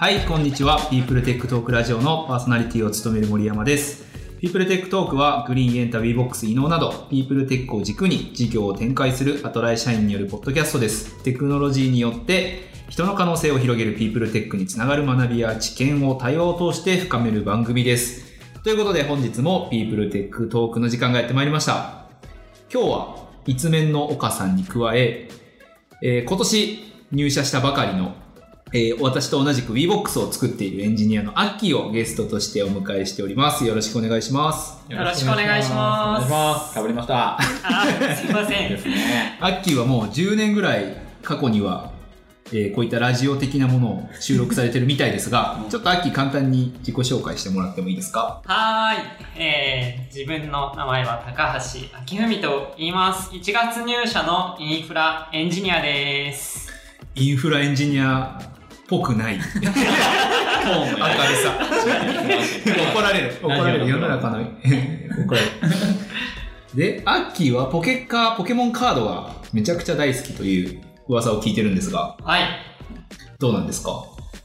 はい、こんにちは。ピープルテックトークラジオのパーソナリティを務める森山です。ピープルテックトークは Green、Yenta、Wevox、Inow など、ピープルテックを軸に事業を展開するアトラエ社員によるポッドキャストです。テクノロジーによって人の可能性を広げるピープルテックにつながる学びや知見を対話を通して深める番組です。ということで本日もピープルテックトークの時間がやってまいりました。今日はいつメンの岡さんに加え、えー今年入社したばかりの、えー私と同じく WeBox を作っているエンジニアのアッキーをゲストとしてお迎えしております。よろしくお願いします。よろしくお願いします。かぶりました。あ、すいません。アッキーはもう10年ぐらい過去には、えーこういったラジオ的なものを収録されてるみたいですが、ちょっとアッキー簡単に自己紹介してもらってもいいですか？はーい。えー、自分の名前は高橋明文と言います。1月入社のインフラエンジニアです。インフラエンジニアっぽくない。明るさ。怒られる。怒られる。世の中の、怒られる。で、アッキーはポケカー、ポケモンカードがめちゃくちゃ大好きという噂を聞いてるんですが、はい。どうなんですか？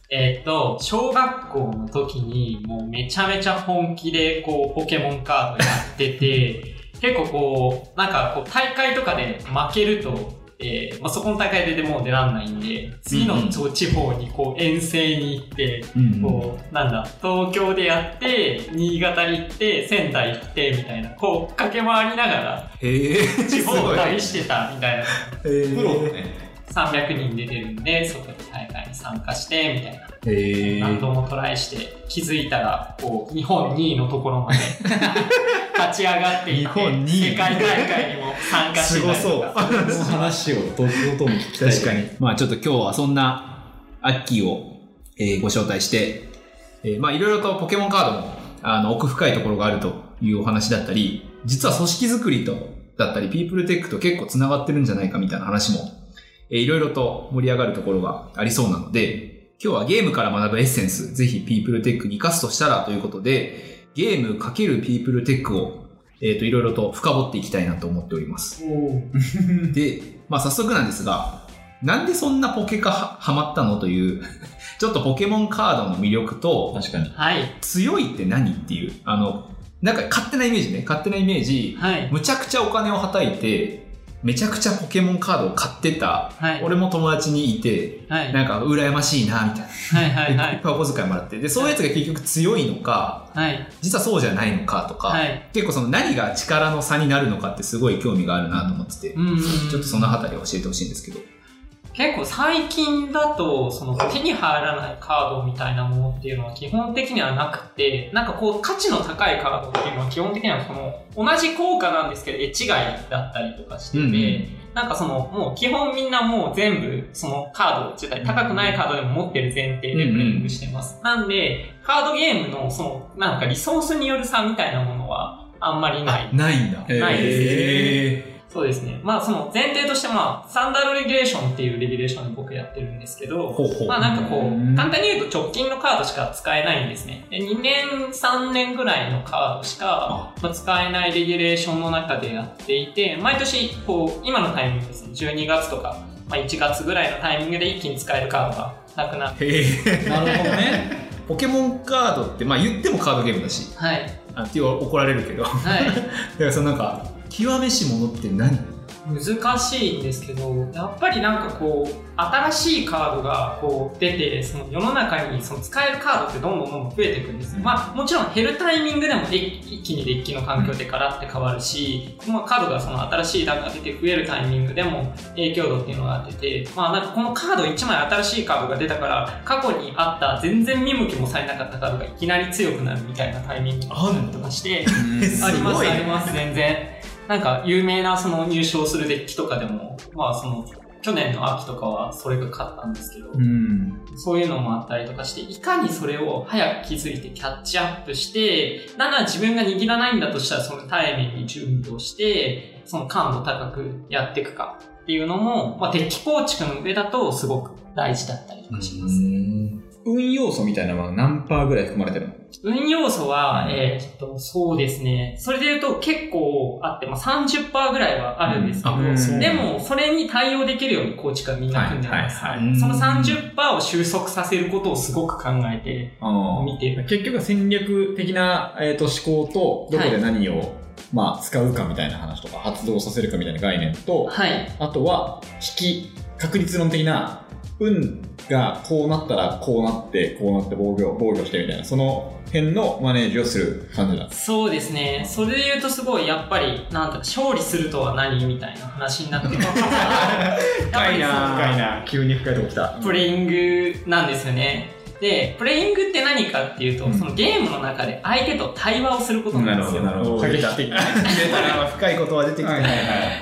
えーっと、小学校の時にもうめちゃめちゃ本気でこうポケモンカードやってて、結構こう、なんかこう大会とかで負けると、えーまあ、そこの大会でもう出らんないんで、次の地方にこう遠征に行って、うんこう、なんだ、東京でやって、新潟行って、仙台行って、みたいな、こう、駆け回りながら、地方を旅してた、みたいな。へプロだね。300人出てるんで、そこで大会に参加して、みたいな。何度もトライして、気づいたら、こう、日本2位のところまで勝ち上がっていって、日本2位世界大会にも参加してたりとか。この話をとことん聞きたい。確かに。まあちょっと今日はそんなアッキーを、えーご招待して、えーまあいろいろとポケモンカードもあの奥深いところがあるというお話だったり、実は組織づくりと、だったり、ピープルテックと結構繋がってるんじゃないかみたいな話も、えーいろいろと盛り上がるところがありそうなので、今日はゲームから学ぶエッセンス、ぜひピープルテックに活かすとしたらということで、ゲーム×ピープルテックを、えっ、と、いろいろと深掘っていきたいなと思っております。で、まあ早速なんですが、なんでそんなポケカはハマったのという、ちょっとポケモンカードの魅力と、確かに。はい。強いって何っていう、あの、なんか勝手なイメージね、勝手なイメージ、はい。むちゃくちゃお金をはたいて、めちゃくちゃポケモンカードを買ってた、はい。俺も友達にいて、はい。なんか羨ましいな、みたいな。はい。はい。はで いっい。ぱいお小遣いもらって。で、そういうやつが結局強いのか、はい。実はそうじゃないのかとか、はい。結構その何が力の差になるのかってすごい興味があるなと思ってて、うんうんうん。ちょっとそのあたりを教えてほしいんですけど。結構最近だと、その手に入らないカードみたいなものっていうのは基本的にはなくて、なんかこう価値の高いカードっていうのは基本的にはその同じ効果なんですけど、絵違いだったりとかしてて、なんかそのもう基本みんなもう全部そのカード自体高くないカードでも持ってる前提でプレイングしてます。なんで、カードゲームのそのなんかリソースによる差みたいなものはあんまりない。ないんだ。ないですへそうですね。まあその前提としてまあ、スタンダードレギュレーションっていうレギュレーションで僕やってるんですけど、ほうほう。まあなんかこう簡単に言うと直近のカードしか使えないんですね。で2年、3年ぐらいのカードしか、まあ、使えないレギュレーションの中でやっていて、毎年、こう、今のタイミングですね、12月とか、まあ1月ぐらいのタイミングで一気に使えるカードがなくなって、へえ。なるほどね。ポケモンカードって、まあ言ってもカードゲームだし、はい。あって怒られるけど。だかはい。らそのなんか、極めし者って何？難しいんですけど、やっぱりなんかこう、新しいカードがこう出て、その世の中にその使えるカードってどんどんどんどん増えていくんですよ。まあもちろん減るタイミングでもで一気にデッキの環境でガラッて変わるし、まあカードがその新しい段が出て増えるタイミングでも影響度っていうのが出て、まあなんかこのカード1枚新しいカードが出たから、過去にあった全然見向きもされなかったカードがいきなり強くなるみたいなタイミングがあったりとかして、すあります、あります、全然。なんか、有名なその入賞するデッキとかでも、まあその、去年の秋とかはそれが勝ったんですけど、ん。そういうのもあったりとかして、いかにそれを早く気づいてキャッチアップして、なんなら自分が握らないんだとしたらそのタイミングに準備をして、その感度高くやっていくかっていうのも、まあデッキ構築の上だとすごく大事だったりとかします。運要素みたいなのは何パーぐらい含まれてるの？運要素は、えーっと、そうですね。それで言うと結構あって、まあ、30%ぐらいはあるんですけど、うん。でも、それに対応できるように構築はみんな組んでます。はいはいはい。その30%を収束させることをすごく考えて見てる。結局は戦略的な、えー、と思考と、どこで何を、まあ、使うかみたいな話とか、発動させるかみたいな概念と、はい。あとは、引き、確率論的な、運がこうなったらこうなって、こうなって防御、防御してみたいな、その辺のマネージをする感じなんです。そうですね。それで言うとすごい、やっぱり、なんだ勝利するとは何みたいな話になってくる。やっぱりその深いな。急に深いとこ来た。プレイングなんですよね。で、プレイングって何かっていうと、うんそのゲームの中で相手と対話をすることなんですよ。なるほど。駆け引き的な。出たら深いことは出てきて、はいはいは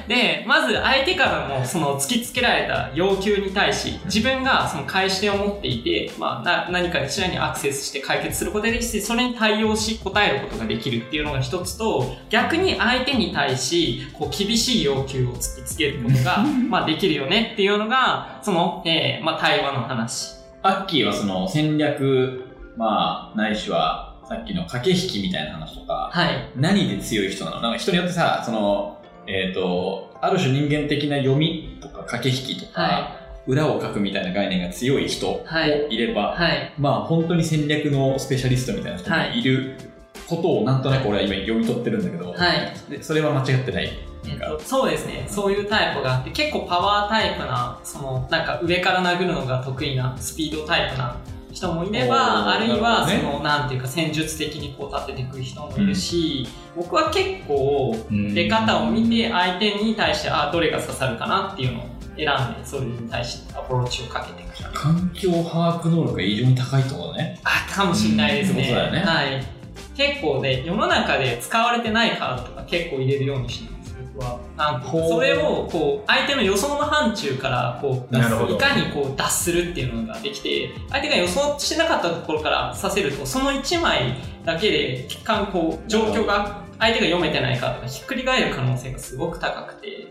い。で、まず相手からのその突きつけられた要求に対し、自分がその返し手を持っていて、まあ、な何かしらにアクセスして解決することができて、それに対応し答えることができるっていうのが一つと、逆に相手に対し、こう厳しい要求を突きつけることが、まあできるよねっていうのが、その、えーまあ対話の話。アッキーはその戦略、まあ、ないしは、さっきの駆け引きみたいな話とか、はい。何で強い人なの？なんか人によってさ、その、えっ、と、ある種人間的な読みとか駆け引きとか、は裏を書くみたいな概念が強い人もはいいれば、はい。まあ本当に戦略のスペシャリストみたいな人もいることをなんとなく俺は今読み取ってるんだけど、はい。でそれは間違ってない。えっと、そうですね。そういうタイプがあって、結構パワータイプな、その、なんか上から殴るのが得意な、スピードタイプな人もいれば、あるいは、その、なんていうか、戦術的にこう立てていく人もいるし、僕は結構、出方を見て、相手に対して、あ、どれが刺さるかなっていうのを選んで、それに対してアプローチをかけていく。環境把握能力が異常に高いってことだね。あ、かもしれないですね。うんねはい。結構ね、世の中で使われてないカードとか結構入れるようにしてるんです、僕は。なんかそれを、こう、相手の予想の範疇から、こう、いかにこう、脱するっていうのができて、相手が予想してなかったところからさせると、その1枚だけで、一貫こう、状況が、相手が読めてないかとか、ひっくり返る可能性がすごく高くて、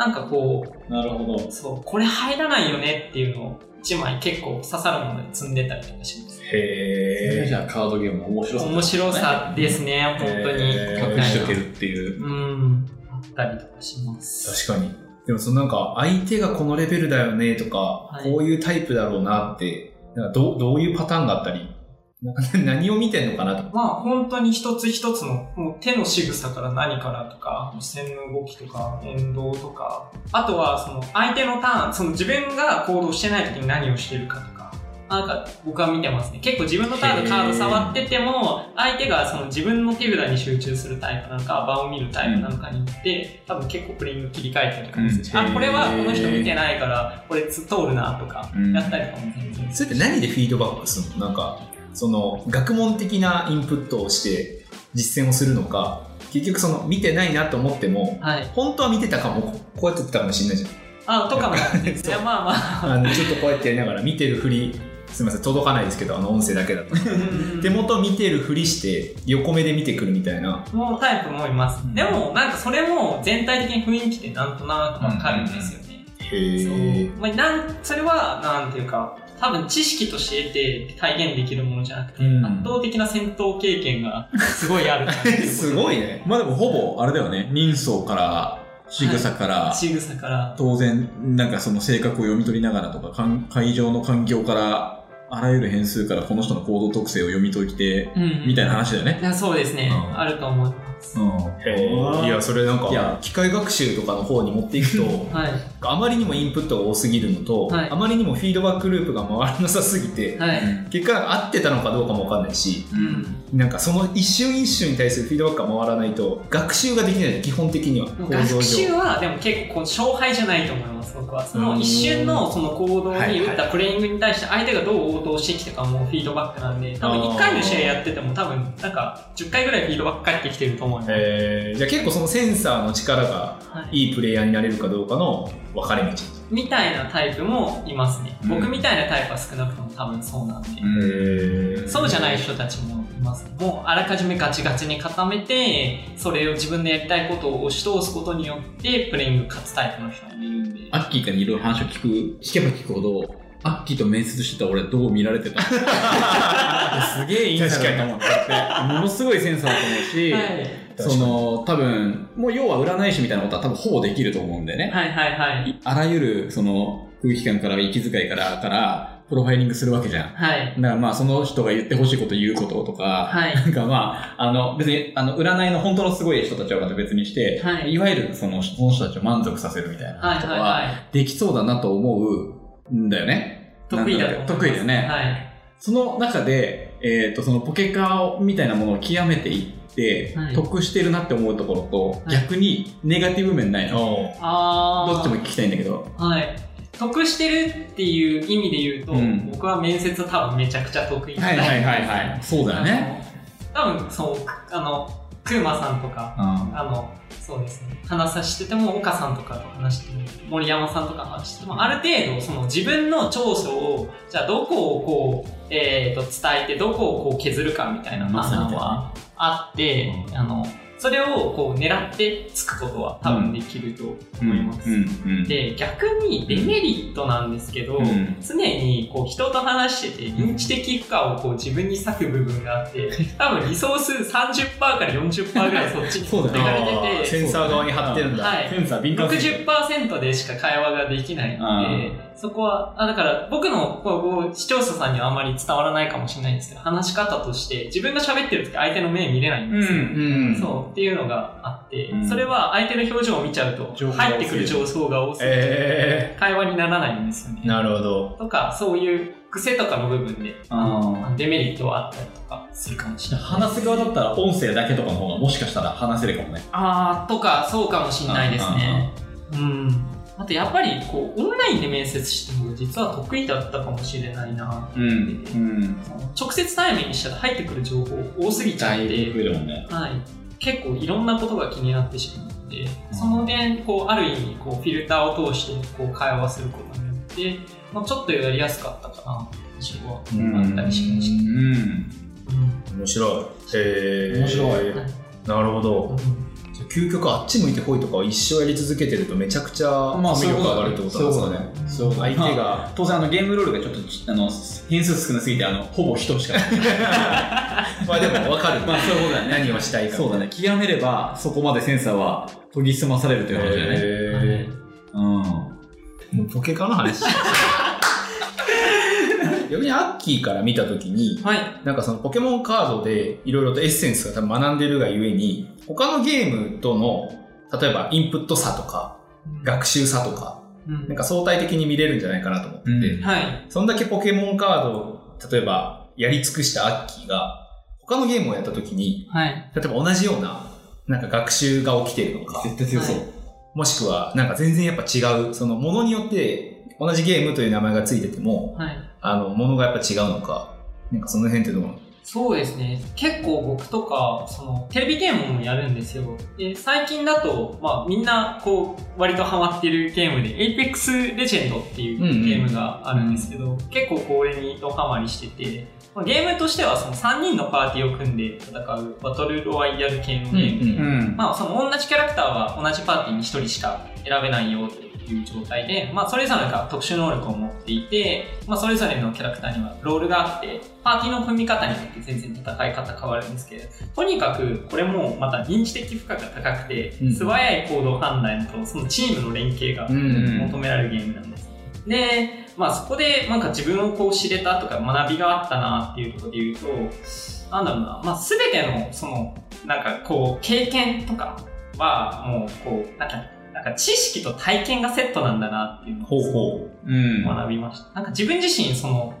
なんかこう、なるほど。そう、これ入らないよねっていうのを、1枚結構刺さるもので積んでたりとかします。へじゃあカードゲームの面白さ、面白さですね、本当に。隠しとけるっていう。うん、あったりとかします。確かに。でもそのなんか、相手がこのレベルだよねとか、はいこういうタイプだろうなって、なんかどうどういうパターンがあったり、何を見てんのかなと。か。まあ本当に一つ一つのもう手の仕草から何からとか、線の動きとか、変動とか、あとはその相手のターン、その自分が行動してない時に何をしてるかとか、なんか僕は見てますね。結構自分のターンのカード触ってても、相手がその自分の手札に集中するタイプなのか、場を見るタイプなのかによって、多分結構プレイング切り替えたりとかもす。あ、これはこの人見てないから、これ通るなとか、うん。やったりとかも全然。それって何でフィードバックするの？なんか、その、学問的なインプットをして実践をするのか、結局その、見てないなと思っても、こはい。本当は見てたかも、こうやってたかもしれないじゃん。あ、とかも。いや、まあまあ。あのちょっとこうやってやりながら見てるふり、すみません、届かないですけど、あの音声だけだと。手元見てるふりして、横目で見てくるみたいな。もうタイプもいます。うんでも、なんかそれも全体的に雰囲気でなんとなくわかるんですよね。へそうー。まあ、なんそれは、なんていうか、多分知識として得て体現できるものじゃなくて、うん圧倒的な戦闘経験がすごいある感じ すごいね。まあでもほぼ、あれだよね。人相から、仕草から、仕草から。当然、なんかその性格を読み取りながらとか、かん会場の環境から、あらゆる変数からこの人の行動特性を読み解いて、うんみたいな話だよね。いやそうですね、うんあると思います。へーいや、それなんいやか、機械学習とかの方に持っていくと、はい。あまりにもインプットが多すぎるのと、はいあまりにもフィードバックループが回らなさすぎて、はい。結果合ってたのかどうかもわかんないし、うん。なんかその一瞬一瞬に対するフィードバックが回らないと、学習ができない基本的には。学習はでも結構勝敗じゃないと思います僕はその一瞬のその行動に打ったプレイングに対して相手がどう応答してきたかもフィードバックなんで多分1回の試合やってても多分なんか10回ぐらいフィードバック返ってきてると思います、えーじゃあ結構そのセンサーの力がはい、いいプレイヤーになれるかどうかの分かれ道。みたいなタイプもいますね、うん。僕みたいなタイプは少なくとも多分そうなんで、えそうじゃない人たちもいます。ねもうあらかじめガチガチに固めてそれを自分でやりたいことを押し通すことによってプレイング勝つタイプの人もいるんで。アッキーからいろいろ話を聞く、聞けば聞くほど、アッキーと面接してた俺どう見られてた すげえいいんだろうと思って。ものすごいセンサーだと思うし、はい。その、多分、もう要は占い師みたいなことは多分ほぼできると思うんでね。はいはいはい。あらゆる、その、空気感から息遣いから、から、プロファイリングするわけじゃん。はい。だからまあ、その人が言ってほしいこと言うこととか、はい。なんかまあ、あの、別に、あの、占いの本当のすごい人たちはまた別にして、はいいわゆるその、その人たちを満足させるみたいなはいはいはい。できそうだなと思うんだよね。得意だと。得意だよね。はい。その中で、えっ、と、そのポケカーみたいなものを極めていって、はい得してるなって思うところと、はい逆にネガティブ面ないの。あー。どっちも聞きたいんだけど。はい。得してるっていう意味で言うと、うん僕は面接多分めちゃくちゃ得意なタイプですそうだよね。多分そう、あの、クーマさんとか、うん。あの、そうですね。話させてても、岡さんとかと話しても、森山さんとか話してても、ある程度、その自分の長所を、じゃあどこをこう、えっ、と、伝えて、どこをこう削るかみたいなまさに判断はあって、うんあの、それをこう狙ってつくことは多分できると思います。で、逆にデメリットなんですけど、うん。常にこう人と話してて、認知的負荷をこう自分に割く部分があって、多分リソース30%から40%ぐらいそっちに持ってかれてて、センサー側に貼ってるんだ。はい。センサー敏感すぎる。60%でしか会話ができないので、そこは、あだから僕のこう視聴者さんにはあんまり伝わらないかもしれないんですけど、話し方として自分が喋ってる時相手の目見れないんですよ。うん。うん。そうっていうのがあって、うんそれは相手の表情を見ちゃうと入ってくる情報が多すぎて、え会話にならないんですよねー、。なるほど。とか、そういう癖とかの部分で、あデメリットはあったりとかするかもしれない。話す側だったら音声だけとかの方がもしかしたら話せるかもね。あー、とか、そうかもしれないですね。うん。あと、やっぱり、こう、オンラインで面接しても、実は得意だったかもしれないな。うん。うん。直接対面にしたら入ってくる情報多すぎちゃって、ね。はい。結構いろんなことが気になってしまうので、その点、こう、ある意味、こう、フィルターを通して、こう、会話することによって、まあ、ちょっとやりやすかったかな、印象はあったりしました。うん。うん面白い。えー、面白いはいなるほど。うん究極あっち向いてこいとかを一生やり続けてるとめちゃくちゃまあ、魅力が上がるってことなんですそうだね。相手が、当然あのゲームロールがちょっとちあの変数少なすぎてあのほぼ人しかないまあでも分かる。まあそういうことだね何をしたいか。そうだね極めればそこまでセンサーは研ぎ澄まされるという話だね、えうんー、もうポケカの話。逆にアッキーから見たときに、はい。なんかそのポケモンカードでいろいろとエッセンスが多分学んでるがゆえに、他のゲームとの、例えばインプット差とか、学習差とか、うんなんか相対的に見れるんじゃないかなと思ってて、うんはい。そんだけポケモンカードを、例えばやり尽くしたアッキーが、他のゲームをやったときに、はい。例えば同じような、なんか学習が起きてるのか、絶対強そう、はいもしくは、なんか全然やっぱ違う、そのものによって、同じゲームという名前がついてても、はい。あの、ものがやっぱ違うのか、なんかその辺ってどうそうですね。結構僕とか、その、テレビゲームもやるんですよ。で、最近だと、まあみんな、こう、割とハマってるゲームで、Apex Legend っていううんうんゲームがあるんですけど、結構これにドハマりしてて、まあゲームとしてはその3人のパーティーを組んで戦うバトルロワイヤル系のゲームで、うんまあ、その同じキャラクターは同じパーティーに1人しか選べないよという状態で、まあ、それぞれが特殊能力を持っていて、まあ、それぞれのキャラクターにはロールがあって、パーティーの組み方によって全然戦い方変わるんですけど、とにかくこれもまた認知的負荷が高くて、うん素早い行動判断とそのチームの連携がん求められるゲームなんです。で、まあそこでなんか自分をこう知れたとか学びがあったなっていうところで言うと、なんだろうな、まあすべてのその、なんかこう経験とかはもうこう、なんか、なんか知識と体験がセットなんだなっていうのを学びました。なんか自分自身その、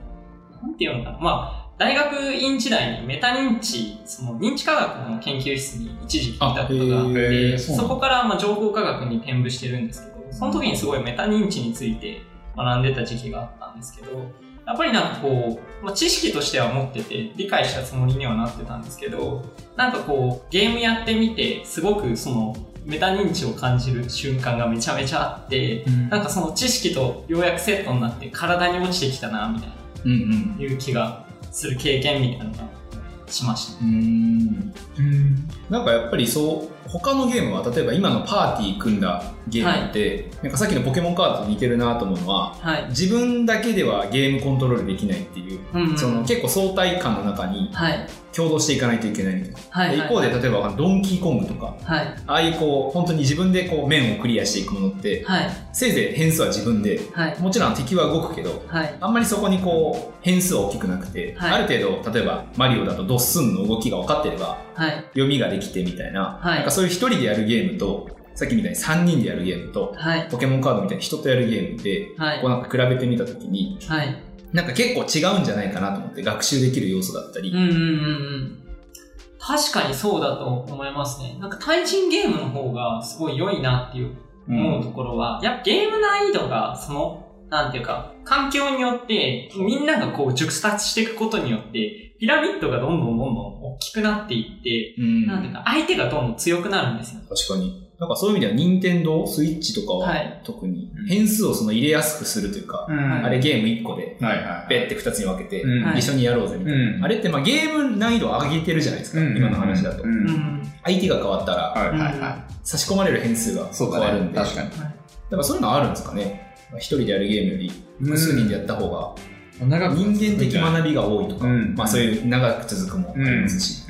なんていうのかな、まあ大学院時代にメタ認知、その認知科学の研究室に一時期いたことがあって、そこからまあ情報科学に転部してるんですけど、その時にすごいメタ認知について学んでた時期があったんですけど、やっぱりなんかこう、まあ、知識としては持ってて、理解したつもりにはなってたんですけど、なんかこう、ゲームやってみて、すごくその、メタ認知を感じる瞬間がめちゃめちゃあって、なんかその知識とようやくセットになって体に落ちてきたな、みたいな。う。うんいう気がする経験みたいなのがしました。うん。うん。なんかやっぱりそう、他のゲームは、例えば今のパーティー組んだゲームって、なんかさっきのポケモンカードと似てるなと思うのは、はい。自分だけではゲームコントロールできないっていう、うんうんその結構相対感の中にはい。共同していかないといけないみたいな。はい。で一方で、例えばドンキーコングとか、はい。ああいうこう、本当に自分でこう面をクリアしていくものって、はい。せいぜい変数は自分で、はい。もちろん敵は動くけど、はい。あんまりそこにこう、変数は大きくなくて、はいある程度、例えばマリオだとドッスンの動きが分かってれば、はい。読みができてみたいな、はいなんかそういう一人でやるゲームと、さっきみたいに3人でやるゲームと、はい。ポケモンカードみたいに人とやるゲームで、はいこうなんか比べてみたときに、はい。なんか結構違うんじゃないかなと思って、学習できる要素だったり、うんうんうんうん。確かにそうだと思いますね。なんか対人ゲームの方がすごい良いなっていう思うところは、やっぱゲーム難易度がその、なんていうか、環境によって、みんながこう熟達していくことによって、ピラミッドがどんどんどんどん大きくなっていって、うんなんていうか、相手がどんどん強くなるんですよ。確かに。なんかそういう意味では、任天堂スイッチとかははい特に変数をその入れやすくするというか、うんあれゲーム1個で、はいはい。ペって2つに分けて、一緒にやろうぜみたいな。うんあれってまあゲーム難易度を上げてるじゃないですか、うん今の話だと。相手が変わったら、はいはいは差し込まれる変数が。変わるんで、確かに。だからそういうのあるんですかね。まあ一人でやるゲームより、複数人でやった方が、長く人間的学びが多いとか、うんまあそういう長く続くもありますし。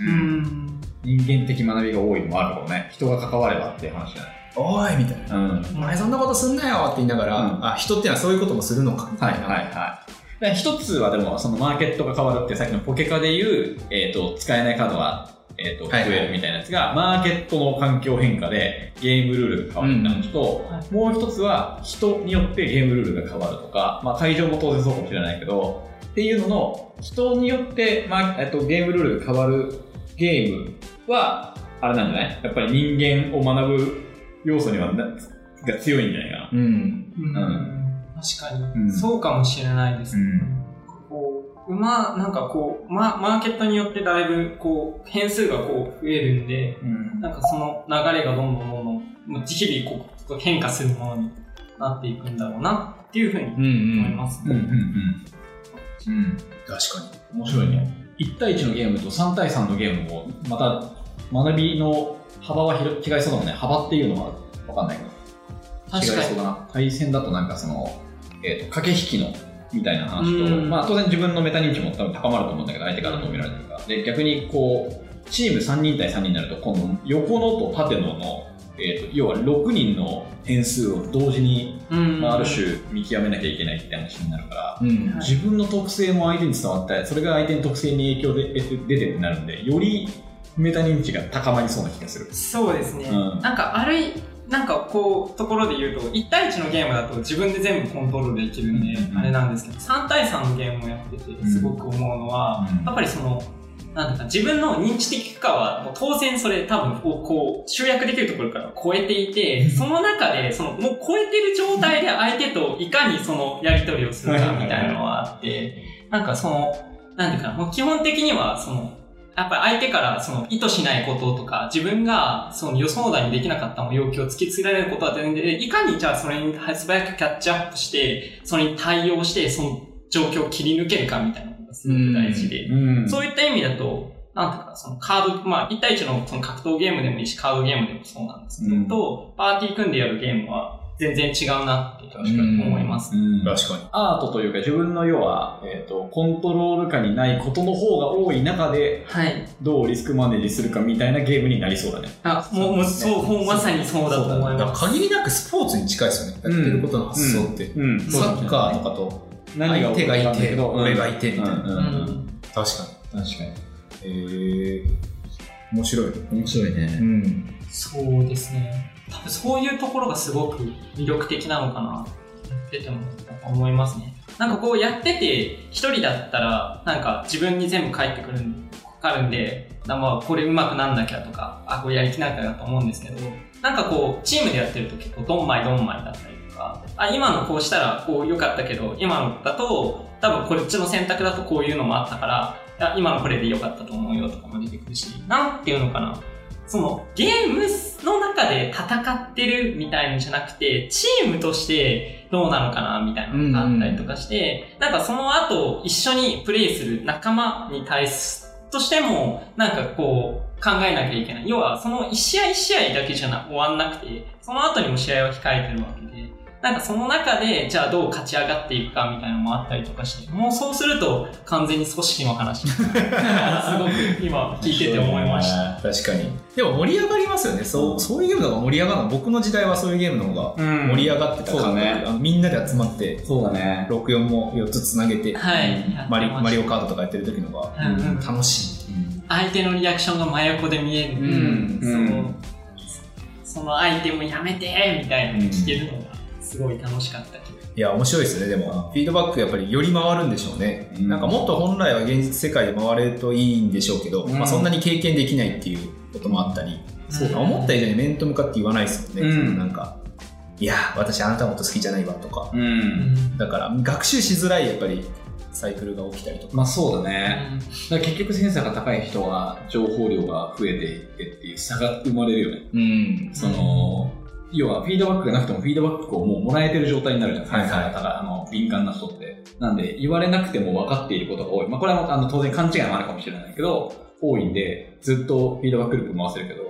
人間的学びが多いのもあるかもね。人が関わればっていう話じゃない。おいみたいな。うん。お前そんなことすんなよって言いながら、うんあ、人ってのはそういうこともするのかみたはい。はいはい。で一つはでも、そのマーケットが変わるって、さっきのポケカでいう、えっ、と、使えないカードは、えっ、と、増はいはいえるみたいなやつが、マーケットの環境変化でゲームルールが変わるって話と、うんはもう一つは人によってゲームルールが変わるとか、まあ会場も当然そうかもしれないけど、っていうのの、人によって、まあ、えっと、ゲームルールが変わるゲームは、あれなんじゃない？やっぱり人間を学ぶ要素にはな、が強いんじゃないかな。うん。うん。確かに、うんそうかもしれないですね。うんこう、馬、なんかこう、ま、マーケットによってだいぶ、こう、変数がこう、増えるんで、うんなんかその流れがどんどんどんどん、もう日々こう、変化するものになっていくんだろうな、っていうふうにうんう思いん。ますね。うんうんうん。うん。確かに。面白いね。1対1のゲームと3対3のゲームも、また学びの幅は広違いそうだもんね。幅っていうのはわかんないけど。違い確かに。そうだな。対戦だとなんかその、えっ、と、駆け引きの、みたいな話と、うんまあ当然自分のメタ認知も多分高まると思うんだけど、相手からどう見られてるか。で、逆にこう、チーム3人対3人になると、今度横のと縦のの、えっ、と、要は6人の変数を同時に、うんまあ、ある種見極めなきゃいけないって話になるから、うん。自分の特性も相手に伝わって、それが相手の特性に影響で出てってなるんで、よりメタ認知が高まりそうな気がする。そうですね。うんなんか、あるい、なんかこう、ところで言うと、1対1のゲームだと自分で全部コントロールできるんで、うんあれなんですけど、3対3のゲームをやってて、すごく思うのは、うん。やっぱりその、なんだか自分の認知的負荷はもう当然それ多分こうこう集約できるところから超えていて、その中でそのもう超えてる状態で相手といかにそのやり取りをするかみたいなのはあって、なんかその、なんていうかな、もう基本的にはその、やっぱり相手からその意図しないこととか、自分がその予想だにできなかった要求を突きつけられることは全然、いかにじゃあそれに素早くキャッチアップして、それに対応して、その状況を切り抜けるかみたいなことがすごく大事で。うん。そういった意味だと、なんていうか、そのカード、まあ、1対1のその格闘ゲームでもいいし、カードゲームでもそうなんですけど、うん。と、パーティー組んでやるゲームは全然違うなって確かに思います。うん確かに。アートというか自分の要は、えっとコントロール下にないことの方が多い中ではい。どうリスクマネージするかみたいなゲームになりそうだね。あ、もう、もう、そう、もうまさにそうだと思います。限りなくスポーツに近いですよね。やってることの発想って。うんサッカーとかと、何が相手がいて、うん俺がいて、みたいな。うんうんうん。確か確かに。え。面白い。面白いね。うん。そうですね。多分そういうところがすごく魅力的なのかなってても思いますね。なんかこうやってて、一人だったら、なんか自分に全部返ってくるかかるんで、まあこれ上手くなんなきゃとか、あ、これやりきなきゃだと思うんですけど、なんかこう、チームでやってると結構ドンマイドンマイだったりとか、あ、今のこうしたらこう良かったけど、今のだと、多分こっちの選択だとこういうのもあったから、いや今のこれで良かったと思うよとかも出てくるし、なんていうのかな。そのゲームの中で戦ってるみたいのじゃなくて、チームとしてどうなのかなみたいなのがあったりとかして、なんかその後一緒にプレイする仲間に対すとしても、なんかこう、考えなきゃいけない。要は、その1試合1試合だけじゃな終わんなくて、その後にも試合は控えてるわけで、なんかその中で、じゃあどう勝ち上がっていくかみたいなのもあったりとかして、もうそうすると完全に組織の話。すごく今聞いてて思いました。確かに。でも盛り上がりますよね。そう、そういうゲームの方が盛り上がるの。僕の時代はそういうゲームの方がうん盛り上がってたそうだねみんなで集まって、そうだね。64も4つつなげて、はい。マリマリオカカートとかやってる時の方がうんうん楽しい。相手のリアクションが真横で見える。うんその、そのアイテムやめてみたいなの聞けるのがすごい楽しかったいや、面白いですね、でも。フィードバックやっぱりより回るんでしょうね。うんなんかもっと本来は現実世界で回れるといいんでしょうけど、うんまあそんなに経験できないっていうこともあったり、そう思った以上に面と向かって言わないですよね。うんなんか、いや、私あなたのこと好きじゃないわとか。うん。だから学習しづらいやっぱりサイクルが起きたりとか。まあそうだね。だ結局センサーが高い人は情報量が増えていってっていう差が生まれるよね。うん。その、要はフィードバックがなくてもフィードバックをもうもらえてる状態になるじゃん。セはいはいンサーが高いあの敏感な人って。なんで言われなくても分かっていることが多い。まあこれはあの当然勘違いもあるかもしれないけど、多いんでずっとフィードバックループ回せるけど、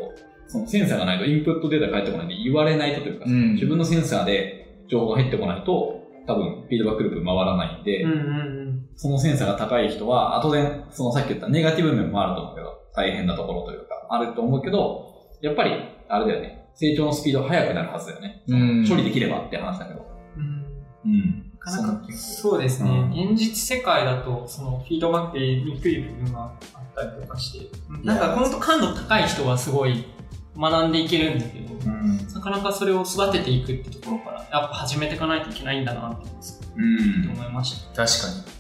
そのセンサーがないとインプットデータが返ってこないんで言われないとというか、うん自分のセンサーで情報が入ってこないと多分フィードバックループ回らないんで、うんうんそのセンサーが高い人は、あ当然、そのさっき言ったネガティブ面もあると思うけど、大変なところというか、あると思うけど、やっぱり、あれだよね、成長のスピードが速くなるはずだよね。うん処理できればって話だけど。うんうん。なかなかそうですね、うん現実世界だとそのフィードバックでにくい部分があったりとかしてなんか本当感度高い人はすごい学んでいけるんだけど、構うん。なかなかそれを育てていくってところからやっぱ始めていかないといけないんだなってうん。思いまし確か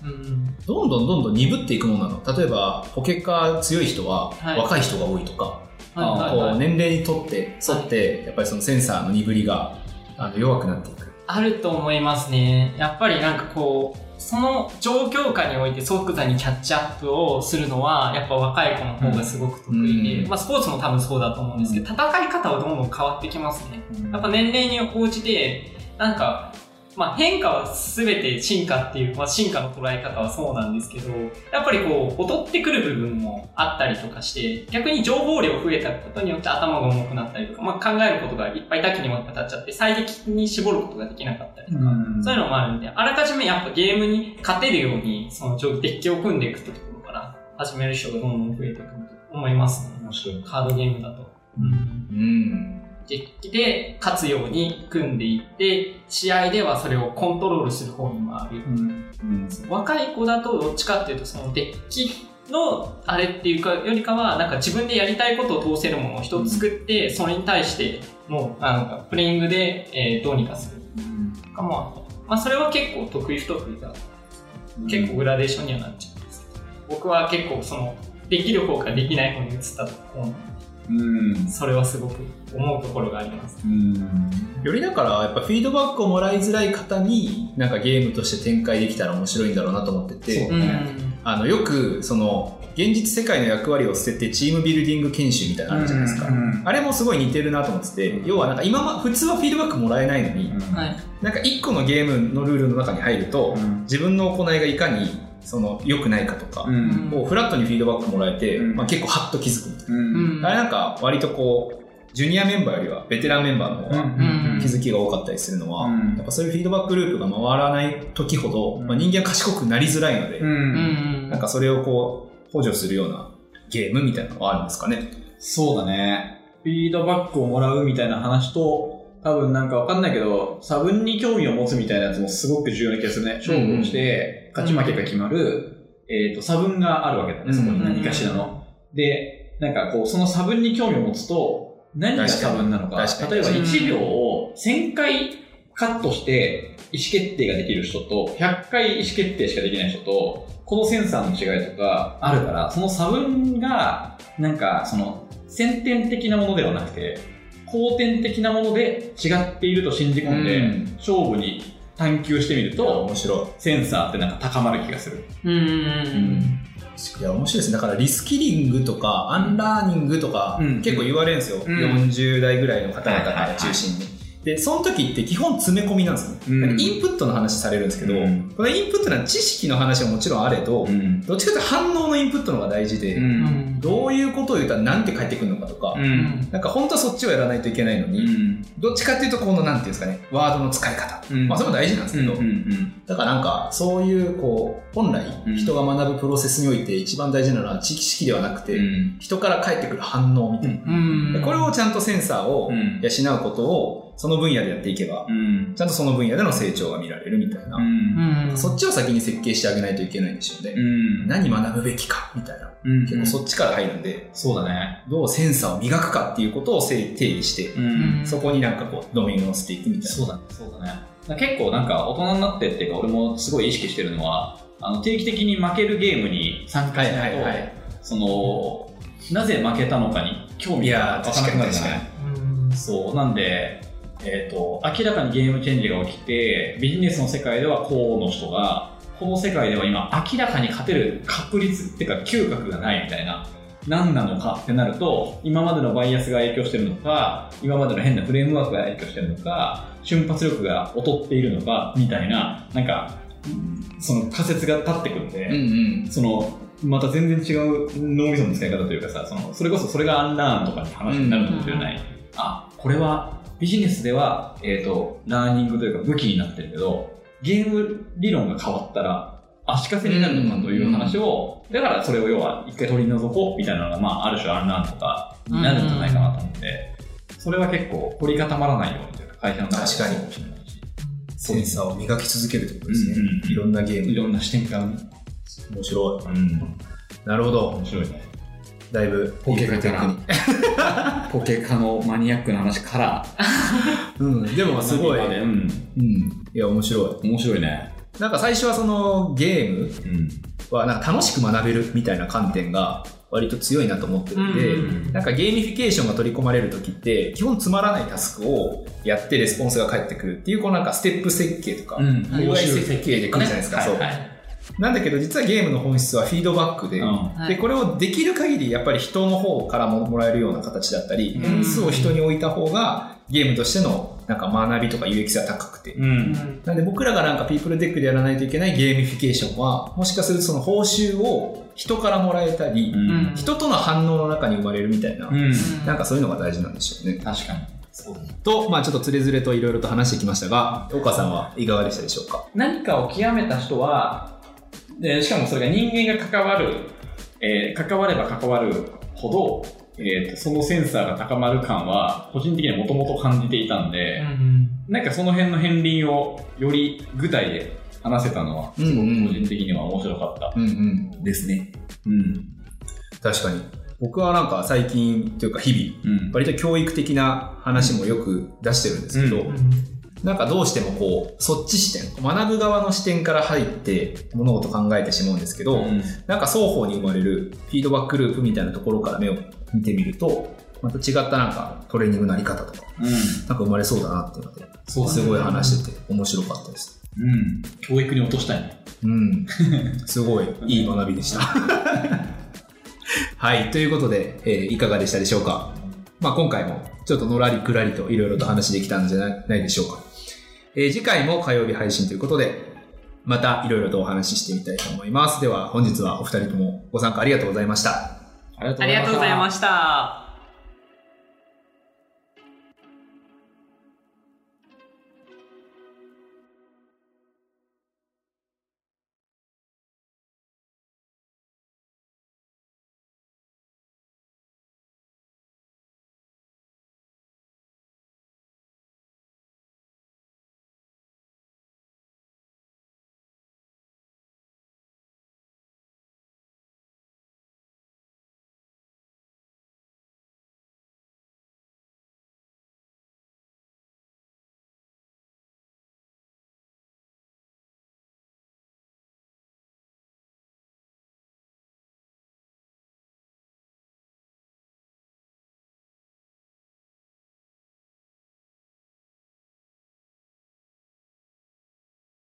た、うん、に。どんどんどんどん鈍っていくものなの。例えば、ポケカ強い人ははい若い人が多いとか、はこう年齢にとって、沿って、やっぱりそのセンサーの鈍りがあの弱くなっていく。あると思いますね。やっぱりなんかこう、その状況下において即座にキャッチアップをするのは、やっぱ若い子の方がすごく得意で、うんまあスポーツも多分そうだと思うんですけど、戦い方はどんどん変わってきますね。やっぱ年齢に応じて、なんか、まあ変化は全て進化っていう、まあ進化の捉え方はそうなんですけど、やっぱりこう、劣ってくる部分もあったりとかして、逆に情報量増えたことによって頭が重くなったりとか、まあ考えることがいっぱい多岐にわたっちゃって、最適に絞ることができなかったりとか、うんそういうのもあるんで、あらかじめやっぱゲームに勝てるように、そのデッキを組んでいくってところから始める人がどんどん増えていくと思いますね。面白い。カードゲームだと。うん。デッキで勝つように組んでいって、試合ではそれをコントロールする方に回る。うん。うん。若い子だとどっちかっていうと、そのデッキのあれっていうかよりかは、なんか自分でやりたいことを通せるものを一つ作って、それに対して、もう、なんかプレイングで、えーどうにかするとかもまあそれは結構得意不得意が結構グラデーションにはなっちゃうんですけど、僕は結構その、できる方からできない方に移ったと思うのうんで、。それはすごく思うところがあります。うん。よりだから、やっぱフィードバックをもらいづらい方に、なんかゲームとして展開できたら面白いんだろうなと思ってて、そうねあの、よく、その、現実世界の役割を捨ててチームビルディング研修みたいなのあるじゃないですか。うんあれもすごい似てるなと思ってて、要はなんか今ま、普通はフィードバックもらえないのに、はい。なんか一個のゲームのルールの中に入ると、うん自分の行いがいかに、その、良くないかとかう、ん。をフラットにフィードバックもらえて、うんまあ結構ハッと気づくみたいうん。な。あれなんか割とこう、ジュニアメンバーよりはベテランメンバーの方がうん気づきが多かったりするのは、うんやっぱそういうフィードバックループが回らない時ほど、うんまあ、人間は賢くなりづらいので、なんかそれをこう、補助するようなゲームみたいなのはあるんですかね？そうだね。フィードバックをもらうみたいな話と、多分なんかわかんないけど、差分に興味を持つみたいなやつもすごく重要な気がするね。勝負をして、勝ち負けが決まる、えっ、と、差分があるわけだね、そこに何かしらの。で、なんかこう、その差分に興味を持つと、何が差分なのか。確かに例えば確かに1秒を1000回カットして意思決定ができる人と、100回意思決定しかできない人と、このセンサーの違いとかあるから、その差分が、なんか、その、先天的なものではなくて、後天的なもので違っていると信じ込んで、うん勝負に探求してみると、面白い。センサーってなんか高まる気がする。うんうんいや、面白いですね。だからリスキリングとか、アンラーニングとか、うん結構言われるんですよ。うん40代ぐらいの方々がはいはいはい中心に。で、その時って基本詰め込みなんですね。うんインプットの話されるんですけど、うんこのインプットの知識の話はもちろんあれど、うん。どっちかというと反応のインプットの方が大事で、うん。どういうことを言ったらなんて返ってくるのかとか、うん。なんか本当はそっちをやらないといけないのに、うん。どっちかっていうとこのなんていうんですかね、ワードの使い方。うんまあそれも大事なんですけど、うん。だからなんかそういうこう、本来うん人が学ぶプロセスにおいて一番大事なのは知識ではなくて、うん。人から返ってくる反応みたいな。これをちゃんとセンサーをうん養うことをその分野でやっていけば、うん。ちゃんとその分野での成長が見られるみたいな。うん。うんそっちを先に設計してあげないといけないんでしょうね。うん。何学ぶべきかみたいな。うん。結構そっちから入るんで、そうだね。どうセンサーを磨くかっていうことを定義して、うん。そこになんかこう、ドメインを乗せていくみたいな。そうだね。そうだね。結構なんか大人になってっていうか、俺もすごい意識してるのは、あの定期的に負けるゲームに参加しないと、はいはいはいその、なぜ負けたのかに興味が湧かなくなるじゃないそう。なんで、えっ、と、明らかにゲームチェンジが起きて、ビジネスの世界ではこうの人が、この世界では今明らかに勝てる確率っていうか嗅覚がないみたいな。何なのかってなると、今までのバイアスが影響してるのか、今までの変なフレームワークが影響してるのか、瞬発力が劣っているのか、みたいな、なんか、その仮説が立ってくるんで、うんうん。その、また全然違う脳みその使い方というかさ、その、それこそそれがアンラーンとかに話になるかもしれない。あ、これはビジネスでは、えっ、と、ラーニングというか武器になってるけど、ゲーム理論が変わったら、足かせになるのかという話を、だからそれを要は一回取り除こうみたいなのが、まあ、ある種アンラーンとかになるんじゃないかなと思って、それは結構凝り固まらないようにというか、会社の中でもそうかもしれないし、センサーを磨き続けるってことですね。うんうんいろんなゲームで。いろんな視点からね。面白い。うん。なるほど面。白いね。だいぶ、ポケカからに。ポケカのマニアックな話から、うん。でもすごい。うん。うん。いや、面白い。面白いね。なんか最初はそのゲームうん。はなんか楽しく学べるみたいな観点が割と強いなと思ってるんで、うんなんかゲーミフィケーションが取り込まれる時って基本つまらないタスクをやってレスポンスが返ってくるっていうこうなんかステップ設計とか、うん UI 設計で来るじゃないですか。そうはいはいなんだけど実はゲームの本質はフィードバックで、うんでこれをできる限りやっぱり人の方からももらえるような形だったり、うん変数を人に置いた方がゲームとしてのなんか学びとか有益性は高くて、うん。なんで僕らがなんかピープルテックでやらないといけないゲーミフィケーションは、もしかするとその報酬を人からもらえたり、うん。人との反応の中に生まれるみたいな、うん。なんかそういうのが大事なんでしょうね。確かに。と、まあちょっとつれづれといろいろと話してきましたが、岡さんはいかがでしたでしょうか？何かを極めた人は、でしかもそれが人間が関わる、えー関われば関わるほど、えーとそのセンサーが高まる感は、個人的にはもともと感じていたんで、なんかその辺の片鱗をより具体で話せたのは、すごく個人的には面白かったうんうん。ですね。うん。確かに。僕はなんか最近というか日々、うん。割と教育的な話もよく出してるんですけど、うなんかどうしてもこう、そっち視点、学ぶ側の視点から入って物事考えてしまうんですけど、うんなんか双方に生まれるフィードバックループみたいなところから目を見てみると、また違ったなんかトレーニングのあり方とか、うん。なんか生まれそうだなっていうので、そうすごい話してて面白かったです。うん。教育に落としたいね。うん。すごいいい学びでした。はい。ということで、えーいかがでしたでしょうか？まあ今回もちょっとのらりくらりといろいろと話できたんじゃないないでしょうか。えー次回も火曜日配信ということで、またいろいろとお話ししてみたいと思います。では本日はお二人ともご参加ありがとうございました。ありがとうありがとうございました。